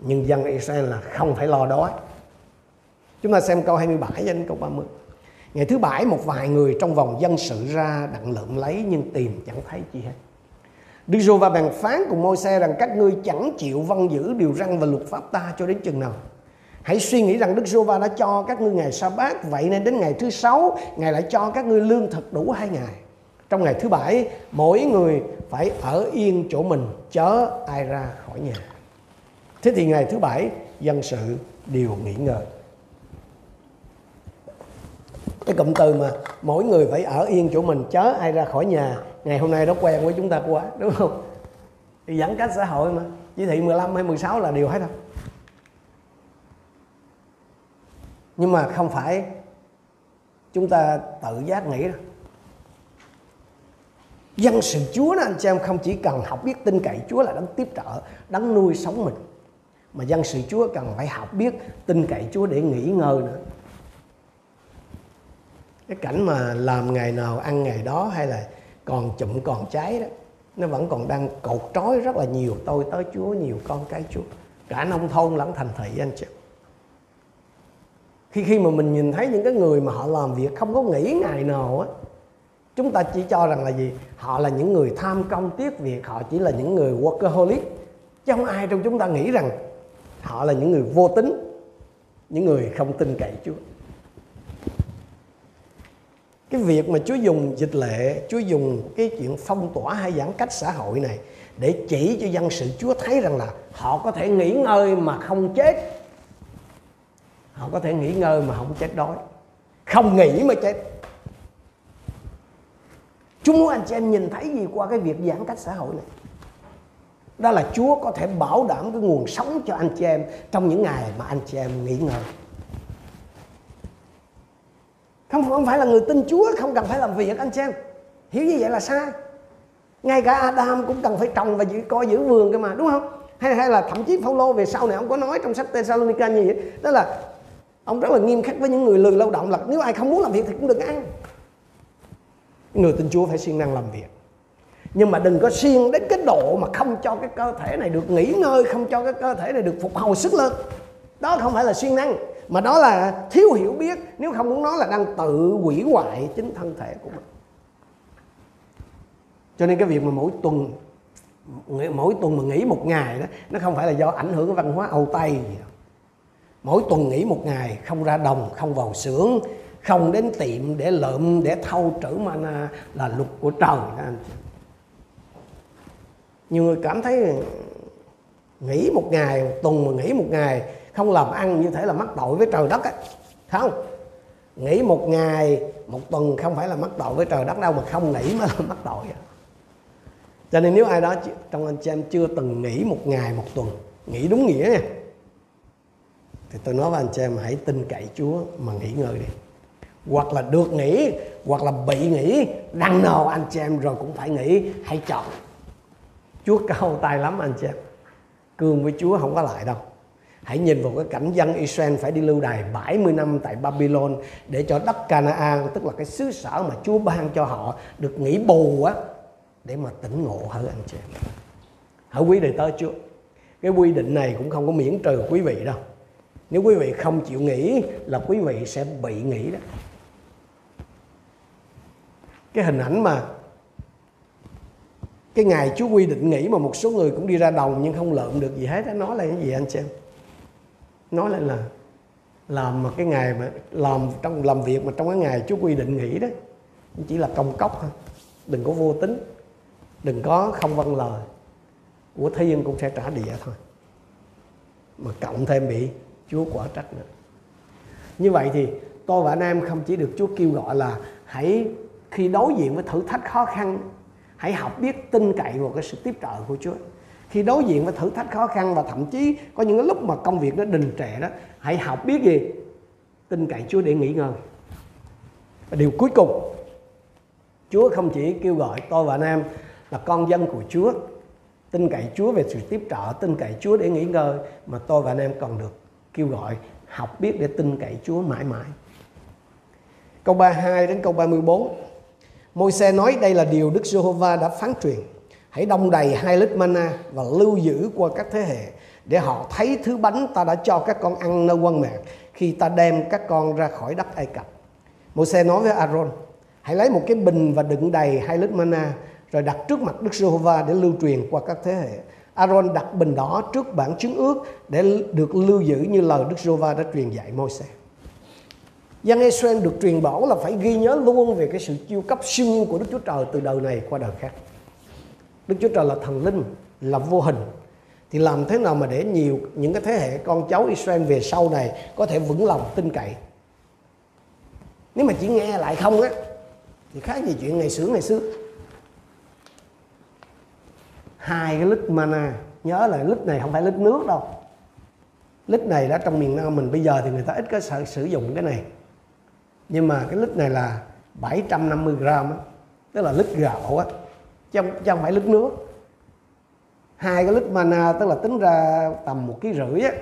Nhưng dân Israel là không phải lo đói. Chúng ta xem câu 27 đến câu 30 ngày thứ bảy, một vài người trong vòng dân sự ra đặng lượm lấy nhưng tìm chẳng thấy chi hết. Đức giê và bàn phán cùng môi xe rằng các ngươi chẳng chịu vâng giữ điều răn và luật pháp ta cho đến chừng nào. Hãy suy nghĩ rằng Đức giê va đã cho các ngươi ngày sa bát Vậy nên đến ngày thứ sáu, Ngài lại cho các ngươi lương thực đủ hai ngày. Trong ngày thứ bảy, Mỗi người phải ở yên chỗ mình, Chớ ai ra khỏi nhà. Thế thì ngày thứ bảy, Dân sự đều nghỉ ngơi cái cụm từ mà mỗi người phải ở yên chỗ mình chớ ai ra khỏi nhà. Ngày hôm nay nó quen với chúng ta quá đúng không? Thì giãn cách xã hội mà. Chỉ thị 15 hay 16 là điều hết đâu nhưng mà không phải chúng ta tự giác nghĩ đâu. Dân sự Chúa đó anh chị em không chỉ cần học biết tin cậy Chúa là đấng tiếp trợ, đấng nuôi sống mình. Mà dân sự Chúa cần phải học biết tin cậy Chúa để nghỉ ngơi nữa cái cảnh mà làm ngày nào ăn ngày đó hay là còn chụm còn cháy đó, nó vẫn còn đang cột trói rất là nhiều. Tôi tới Chúa, nhiều con cái Chúa. Cả nông thôn lẫn thành thị anh chị. Khi khi mà mình nhìn thấy những cái người mà họ làm việc không có nghỉ ngày nào á, chúng ta chỉ cho rằng là gì? Họ là những người tham công tiếc việc, họ chỉ là những người workaholic. Chứ không ai trong chúng ta nghĩ rằng họ là những người vô tính, những người không tin cậy Chúa cái việc mà Chúa dùng dịch lệ, Chúa dùng cái chuyện phong tỏa hay giãn cách xã hội này để chỉ cho dân sự Chúa thấy rằng là họ có thể nghỉ ngơi mà không chết. Họ có thể nghỉ ngơi mà không chết đói. Không nghỉ mà chết. Chúa muốn anh chị em nhìn thấy gì qua cái việc giãn cách xã hội này? Đó là Chúa có thể bảo đảm cái nguồn sống cho anh chị em trong những ngày mà anh chị em nghỉ ngơi không không phải là người tin Chúa không cần phải làm việc anh xem hiểu như vậy là sai. Ngay cả Adam cũng cần phải trồng và giữ, coi giữ vườn cơ mà đúng không? Hay hay là thậm chí Phaolô về sau này ông có nói trong sách Thessalonica như vậy? Đó là ông rất là nghiêm khắc với những người lười lao động là nếu ai không muốn làm việc thì cũng đừng ăn. Người tin Chúa phải siêng năng làm việc. Nhưng mà đừng có siêng đến cái độ mà không cho cái cơ thể này được nghỉ ngơi không cho cái cơ thể này được phục hồi sức lực. Đó không phải là siêng năng mà đó là thiếu hiểu biết, nếu không muốn nói là đang tự hủy hoại chính thân thể của mình. Cho nên cái việc mà mỗi tuần mỗi tuần mà nghỉ một ngày đó, nó không phải là do ảnh hưởng văn hóa Âu Tây gì đâu. Mỗi tuần nghỉ một ngày, không ra đồng, không vào xưởng, không đến tiệm để lượm, để thâu trữ mana là luật của trời đó anh nhiều người cảm thấy nghỉ một ngày, một tuần mà nghỉ một ngày không làm ăn như thể là mắc tội với trời đất á. Không? Nghỉ một ngày, một tuần không phải là mắc tội với trời đất đâu, mà không nghỉ mới là (laughs) mắc tội à. cho nên nếu ai đó trong anh chị em chưa từng nghỉ một ngày, một tuần, nghỉ đúng nghĩa nha, thì tôi nói với anh chị em hãy tin cậy Chúa mà nghỉ ngơi đi. Hoặc là được nghỉ, hoặc là bị nghỉ đằng nào anh chị em rồi cũng phải nghỉ, hãy chọn. Chúa cao tay lắm anh chị em. Cương với Chúa không có lại đâu. Hãy nhìn vào cái cảnh dân Israel phải đi lưu đày 70 năm tại Babylon để cho đất Canaan tức là cái xứ sở mà Chúa ban cho họ được nghỉ bù á để mà tỉnh ngộ hơn anh chị. Hỡi quý đệ tớ Chúa, cái quy định này cũng không có miễn trừ quý vị đâu. Nếu quý vị không chịu nghỉ là quý vị sẽ bị nghỉ đó. Cái hình ảnh mà cái ngày Chúa quy định nghỉ mà một số người cũng đi ra đồng nhưng không lượm được gì hết đó nói là cái gì anh chị em? Nói lại là làm mà cái ngày mà làm trong, làm việc mà trong cái ngày Chúa quy định nghỉ đó chỉ là công cốc thôi. Đừng có vô tính đừng có không vâng lời. Của thiên cũng sẽ trả địa thôi. Mà cộng thêm bị Chúa quả trách nữa. Như vậy thì tôi và anh em không chỉ được Chúa kêu gọi là hãy khi đối diện với thử thách khó khăn, hãy học biết tin cậy vào cái sự tiếp trợ của Chúa khi đối diện với thử thách khó khăn và thậm chí có những cái lúc mà công việc nó đình trệ đó hãy học biết gì tin cậy Chúa để nghỉ ngơi và điều cuối cùng Chúa không chỉ kêu gọi tôi và anh em là con dân của Chúa tin cậy Chúa về sự tiếp trợ, tin cậy Chúa để nghỉ ngơi mà tôi và anh em còn được kêu gọi học biết để tin cậy Chúa mãi mãi. Câu 32 đến câu 34. Môi-se nói đây là điều Đức Giê-hô-va đã phán truyền. Hãy đông đầy hai lít mana và lưu giữ qua các thế hệ để họ thấy thứ bánh ta đã cho các con ăn nơi quan mạng khi ta đem các con ra khỏi đất Ai Cập. Môi-se nói với Aaron, hãy lấy một cái bình và đựng đầy hai lít mana rồi đặt trước mặt Đức Giê-hô-va để lưu truyền qua các thế hệ. Aaron đặt bình đó trước bản chứng ước để được lưu giữ như lời Đức Giê-hô-va đã truyền dạy Môi-se. Dân Israel được truyền bảo là phải ghi nhớ luôn về cái sự chiêu cấp siêu nhiên của Đức Chúa Trời từ đời này qua đời khác. Đức Chúa Trời là thần linh, là vô hình. Thì làm thế nào mà để nhiều những cái thế hệ con cháu Israel về sau này có thể vững lòng tin cậy. Nếu mà chỉ nghe lại không á thì khác gì chuyện ngày xưa ngày xưa. Hai cái lít mana, nhớ là lít này không phải lít nước đâu. Lít này đó trong miền Nam mình bây giờ thì người ta ít có sợ sử dụng cái này nhưng mà cái lít này là 750 gram á, tức là lít gạo á chứ không, chứ không phải lít nước. Hai cái lít mana tức là tính ra tầm một ký rưỡi á.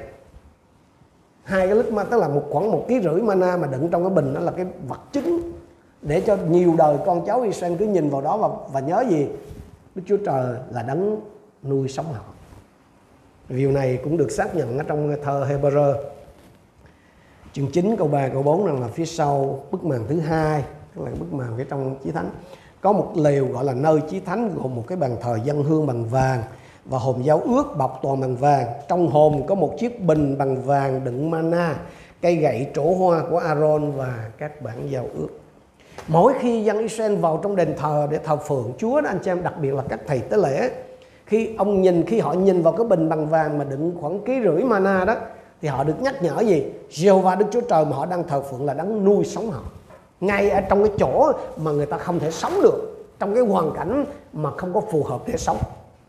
Hai cái lít mana tức là một khoảng một ký rưỡi mana mà đựng trong cái bình đó là cái vật chứng để cho nhiều đời con cháu Israel cứ nhìn vào đó và và nhớ gì? Đức Chúa Trời là đấng nuôi sống họ. Điều này cũng được xác nhận ở trong thơ Hebrew. Chương 9 câu 3 câu 4 rằng là phía sau bức màn thứ hai tức là bức màn phía trong chí thánh có một lều gọi là nơi chí thánh gồm một cái bàn thờ dân hương bằng vàng và hòm giao ước bọc toàn bằng vàng. Trong hòm có một chiếc bình bằng vàng đựng mana, cây gậy trổ hoa của Aaron và các bản giao ước. Mỗi khi dân Israel vào trong đền thờ để thờ phượng Chúa đó, anh chị em, đặc biệt là các thầy tế lễ, khi ông nhìn, khi họ nhìn vào cái bình bằng vàng mà đựng khoảng ký rưỡi mana đó, thì họ được nhắc nhở gì? Jehovah Đức Chúa Trời mà họ đang thờ phượng là đang nuôi sống họ ngay ở trong cái chỗ mà người ta không thể sống được, trong cái hoàn cảnh mà không có phù hợp để sống.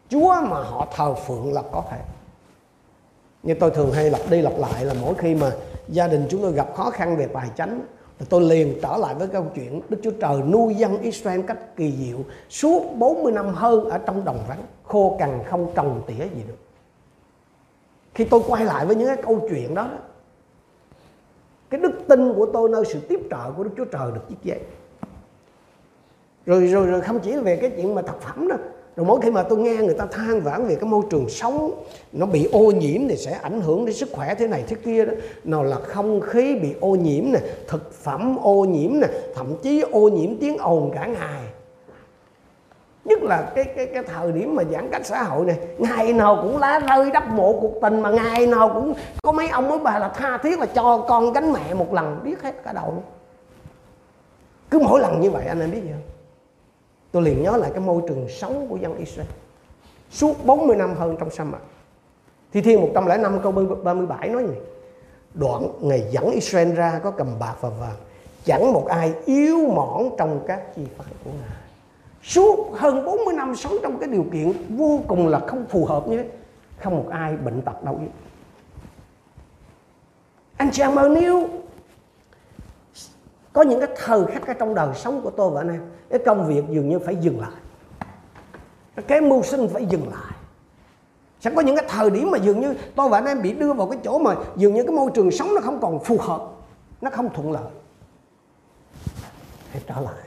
Chúa mà họ thờ phượng là có thể. Như tôi thường hay lặp đi lặp lại là mỗi khi mà gia đình chúng tôi gặp khó khăn về tài chính thì tôi liền trở lại với câu chuyện Đức Chúa Trời nuôi dân Israel cách kỳ diệu suốt 40 năm hơn ở trong đồng vắng, khô cằn không trồng tỉa gì được. Khi tôi quay lại với những cái câu chuyện đó cái đức tin của tôi nơi sự tiếp trợ của Đức Chúa Trời được viết dậy rồi rồi rồi không chỉ về cái chuyện mà thực phẩm đó rồi mỗi khi mà tôi nghe người ta than vãn về cái môi trường sống, nó bị ô nhiễm thì sẽ ảnh hưởng đến sức khỏe thế này thế kia đó. Nào là không khí bị ô nhiễm nè, thực phẩm ô nhiễm nè, thậm chí ô nhiễm tiếng ồn cả ngày nhất là cái cái cái thời điểm mà giãn cách xã hội này, ngày nào cũng lá rơi đắp mộ cuộc tình mà ngày nào cũng có mấy ông mấy bà là tha thiết là cho con gánh mẹ một lần, biết hết cả đầu luôn. Cứ mỗi lần như vậy, anh em biết gì không? Tôi liền nhớ lại cái môi trường sống của dân Israel. Suốt 40 năm hơn trong sa mạc. Thi Thiên 105 câu 37 nói gì? Đoạn ngày dẫn Israel ra có cầm bạc và vàng, Chẳng một ai yếu mỏng trong các chi phái của Ngài suốt hơn 40 năm sống trong cái điều kiện vô cùng là không phù hợp như thế, không một ai bệnh tật đâu. Chứ anh chị em ơi, nếu có những cái thời khắc ở trong đời sống của tôi và anh em, cái công việc dường như phải dừng lại. Cái mưu sinh phải dừng lại. Sẽ có những cái thời điểm mà dường như tôi và anh em bị đưa vào cái chỗ mà dường như cái môi trường sống nó không còn phù hợp, nó không thuận lợi. Hãy trở lại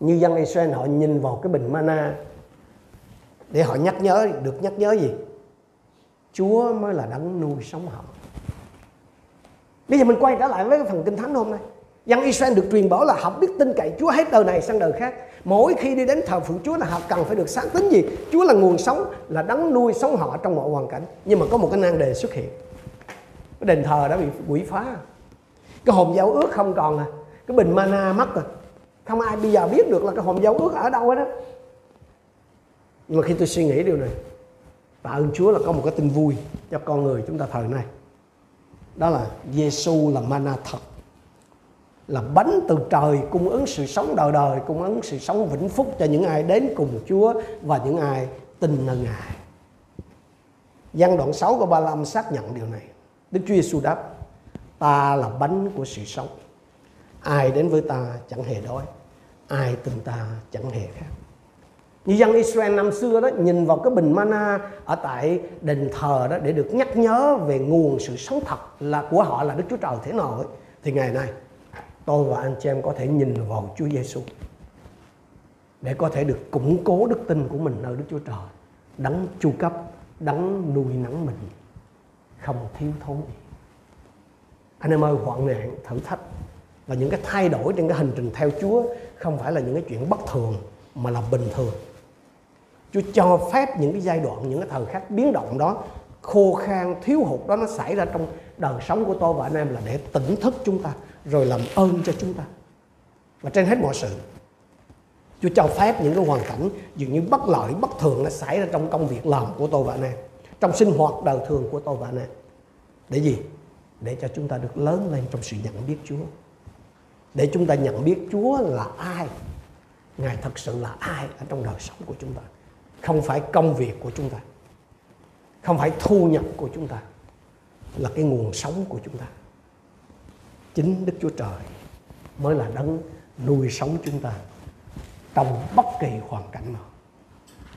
như dân Israel, họ nhìn vào cái bình mana để họ nhắc nhớ, được nhắc nhớ gì? Chúa mới là đấng nuôi sống họ. Bây giờ mình quay trở lại với cái phần kinh thánh hôm nay. Dân Israel được truyền bảo là họ biết tin cậy Chúa hết đời này sang đời khác. Mỗi khi đi đến thờ phượng Chúa là họ cần phải được xác tín gì? Chúa là nguồn sống, là đấng nuôi sống họ trong mọi hoàn cảnh. Nhưng mà có một cái nan đề xuất hiện. Cái đền thờ đã bị quỷ phá. Cái hồn giao ước không còn à. Cái bình mana mất rồi không ai bây giờ biết được là cái hòm dấu ước ở đâu hết á. Nhưng mà khi tôi suy nghĩ điều này, tạ ơn Chúa là có một cái tin vui cho con người chúng ta thời này đó là Giêsu là mana thật, là bánh từ trời cung ứng sự sống đời đời, cung ứng sự sống vĩnh phúc cho những ai đến cùng Chúa và những ai tin nơi Ngài. Văn đoạn 6 của 35 xác nhận điều này. Đức Chúa Giêsu đáp, Ta là bánh của sự sống. Ai đến với ta chẳng hề đói, ai từng ta chẳng hề khác như dân Israel năm xưa đó, nhìn vào cái bình mana ở tại đền thờ đó để được nhắc nhớ về nguồn sự sống thật là của họ, là Đức Chúa Trời thế nào ấy. thì ngày nay, tôi và anh chị em có thể nhìn vào Chúa Giêsu để có thể được củng cố đức tin của mình nơi Đức Chúa Trời, đấng chu cấp, đấng nuôi nắng mình, không thiếu thốn gì anh em ơi, hoạn nạn thử thách và những cái thay đổi trên cái hành trình theo Chúa không phải là những cái chuyện bất thường, mà là bình thường. Chúa cho phép những cái giai đoạn, những cái thời khắc biến động đó, khô khan, thiếu hụt đó, nó xảy ra trong đời sống của tôi và anh em là để tỉnh thức chúng ta, rồi làm ơn cho chúng ta. Và trên hết mọi sự, Chúa cho phép những cái hoàn cảnh dường như bất lợi, bất thường nó xảy ra trong công việc làm của tôi và anh em, trong sinh hoạt đời thường của tôi và anh em. Để gì? Để cho chúng ta được lớn lên trong sự nhận biết Chúa để chúng ta nhận biết Chúa là ai Ngài thật sự là ai ở trong đời sống của chúng ta. Không phải công việc của chúng ta không phải thu nhập của chúng ta là cái nguồn sống của chúng ta. Chính Đức Chúa Trời mới là đấng nuôi sống chúng ta trong bất kỳ hoàn cảnh nào.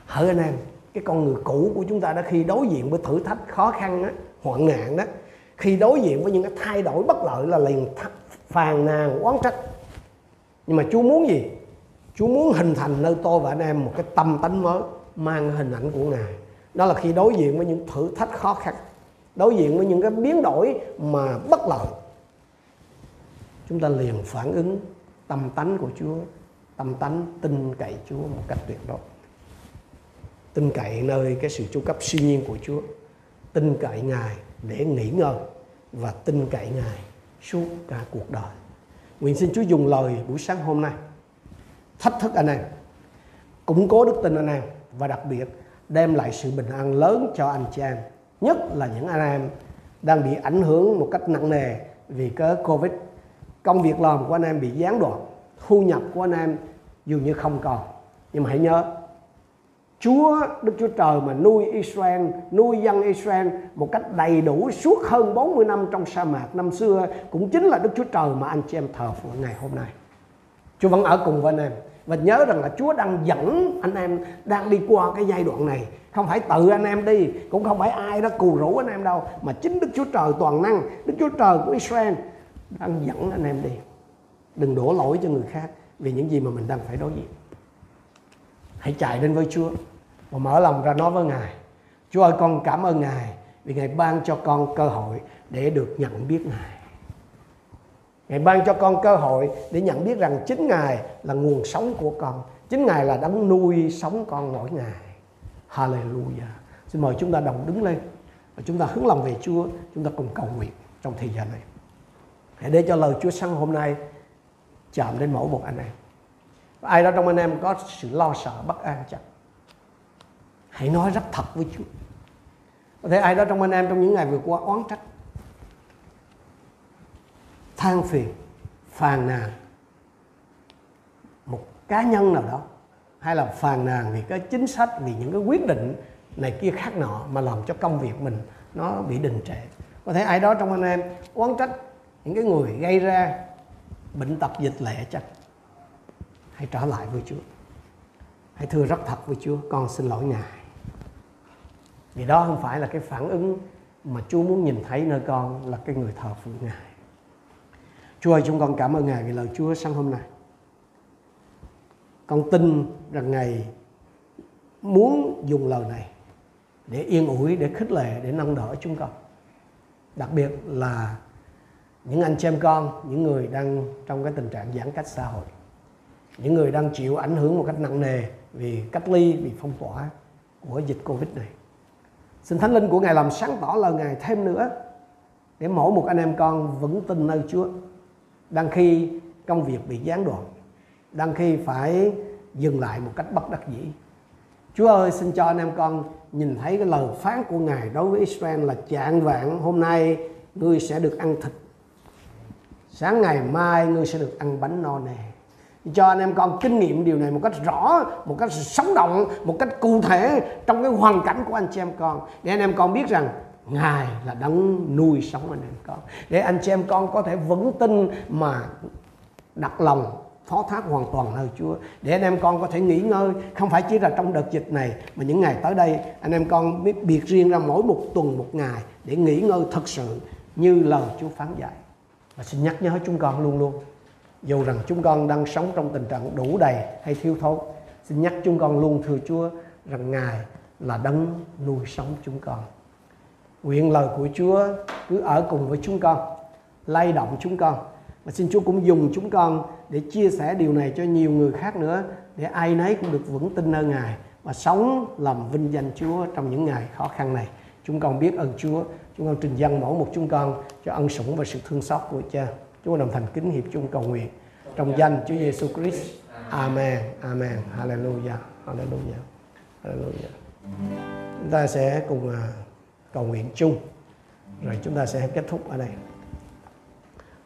Hỡi anh em cái con người cũ của chúng ta đã khi đối diện với thử thách khó khăn á, hoạn nạn đó khi đối diện với những cái thay đổi bất lợi là liền phàn nàn, oán trách. Nhưng mà Chúa muốn gì? Chúa muốn hình thành nơi tôi và anh em một cái tâm tánh mới, mang hình ảnh của Ngài. Đó là khi đối diện với những thử thách khó khăn, đối diện với những cái biến đổi mà bất lợi. Chúng ta liền phản ứng tâm tánh của Chúa, tâm tánh tin cậy Chúa một cách tuyệt đối. Tin cậy nơi cái sự chu cấp siêu nhiên của Chúa, tin cậy Ngài để nghỉ ngơi và tin cậy Ngài suốt cả cuộc đời. Nguyện xin Chúa dùng lời buổi sáng hôm nay. Thách thức anh em, củng cố đức tin anh em và đặc biệt đem lại sự bình an lớn cho anh chị em, nhất là những anh em đang bị ảnh hưởng một cách nặng nề vì cái covid. Công việc làm của anh em bị gián đoạn, thu nhập của anh em dường như không còn. Nhưng mà hãy nhớ Chúa Đức Chúa Trời mà nuôi Israel, nuôi dân Israel một cách đầy đủ suốt hơn 40 năm trong sa mạc năm xưa cũng chính là Đức Chúa Trời mà anh chị em thờ phượng ngày hôm nay. Chúa vẫn ở cùng với anh em. Và nhớ rằng là Chúa đang dẫn anh em đang đi qua cái giai đoạn này. Không phải tự anh em đi cũng không phải ai đó cù rủ anh em đâu mà chính Đức Chúa Trời toàn năng Đức Chúa Trời của Israel đang dẫn anh em đi. Đừng đổ lỗi cho người khác vì những gì mà mình đang phải đối diện. Hãy chạy đến với Chúa và mở lòng ra nói với Ngài. Chúa ơi, con cảm ơn Ngài vì Ngài ban cho con cơ hội để được nhận biết Ngài. Ngài ban cho con cơ hội để nhận biết rằng chính Ngài là nguồn sống của con. Chính Ngài là đấng nuôi sống con mỗi ngày. Hallelujah. Xin mời chúng ta đồng đứng lên. Và chúng ta hướng lòng về Chúa. Chúng ta cùng cầu nguyện trong thời gian này. Hãy để cho lời Chúa sáng hôm nay chạm đến mỗi một anh em. Ai đó trong anh em có sự lo sợ bất an chắc hãy nói rất thật với Chúa. Có thể ai đó trong anh em trong những ngày vừa qua oán trách, than phiền, phàn nàn, một cá nhân nào đó, hay là phàn nàn vì cái chính sách, vì những cái quyết định này kia khác nọ mà làm cho công việc mình nó bị đình trệ. Có thể ai đó trong anh em oán trách những cái người gây ra bệnh tật, dịch lệ chắc hãy trở lại với Chúa. Hãy thưa rất thật với Chúa, con xin lỗi Ngài vì đó không phải là cái phản ứng mà Chúa muốn nhìn thấy nơi con là cái người thờ phượng Ngài Chúa ơi chúng con cảm ơn Ngài vì lời Chúa sáng hôm nay con tin rằng Ngài muốn dùng lời này để yên ủi, để khích lệ, để nâng đỡ chúng con. Đặc biệt là những anh chị em con, những người đang trong cái tình trạng giãn cách xã hội, những người đang chịu ảnh hưởng một cách nặng nề vì cách ly, vì phong tỏa của dịch Covid này. Xin Thánh Linh của Ngài làm sáng tỏ lời Ngài thêm nữa để mỗi một anh em con vững tin nơi Chúa. Đang khi công việc bị gián đoạn, đang khi phải dừng lại một cách bất đắc dĩ. Chúa ơi xin cho anh em con nhìn thấy cái lời phán của Ngài đối với Israel là chạng vạn hôm nay ngươi sẽ được ăn thịt. Sáng ngày mai ngươi sẽ được ăn bánh no nè cho anh em con kinh nghiệm điều này một cách rõ, một cách sống động, một cách cụ thể trong cái hoàn cảnh của anh chị em con. Để anh em con biết rằng ngài là đấng nuôi sống anh em con. Để anh chị em con có thể vững tin mà đặt lòng, phó thác hoàn toàn nơi Chúa. Để anh em con có thể nghỉ ngơi, không phải chỉ là trong đợt dịch này, mà những ngày tới đây, anh em con biết biệt riêng ra mỗi một tuần, một ngày để nghỉ ngơi thật sự như lời Chúa phán dạy. Và xin nhắc nhớ chúng con luôn luôn dù rằng chúng con đang sống trong tình trạng đủ đầy hay thiếu thốn xin nhắc chúng con luôn thưa Chúa rằng Ngài là đấng nuôi sống chúng con nguyện lời của Chúa cứ ở cùng với chúng con lay động chúng con và xin Chúa cũng dùng chúng con để chia sẻ điều này cho nhiều người khác nữa để ai nấy cũng được vững tin nơi Ngài và sống làm vinh danh Chúa trong những ngày khó khăn này. Chúng con biết ơn Chúa, chúng con trình dâng mỗi một chúng con cho ân sủng và sự thương xót của Cha. Chúng con đồng thành kính hiệp chung cầu nguyện trong danh Chúa Giêsu Christ. Amen. Amen. Hallelujah. Hallelujah. Hallelujah. Chúng ta sẽ cùng à, cầu nguyện chung rồi chúng ta sẽ kết thúc ở đây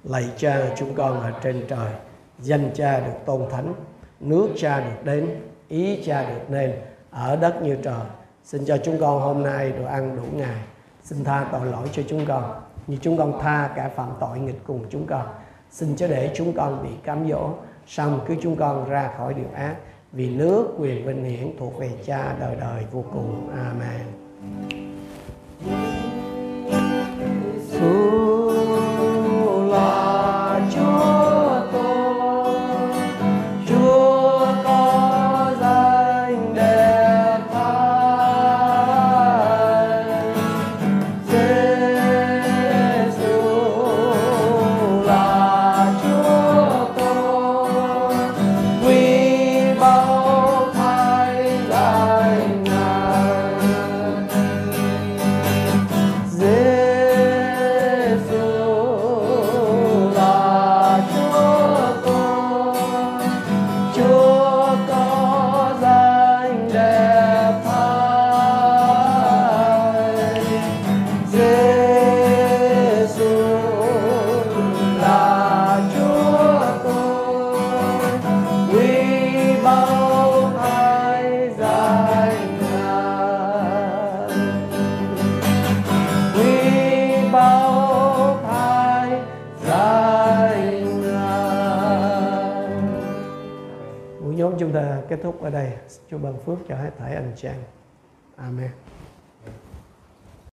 lạy cha, chúng con ở trên trời, danh cha được tôn thánh, nước cha được đến, ý cha được nên ở đất như trời xin cho chúng con hôm nay đồ ăn đủ ngày xin tha tội lỗi cho chúng con như chúng con tha cả phạm tội nghịch cùng chúng con, xin cho để chúng con bị cám dỗ, xong cứ chúng con ra khỏi điều ác, vì nước quyền vinh hiển thuộc về cha đời đời vô cùng. Amen. Chúa ban phước cho hết thảy anh chị em. Amen.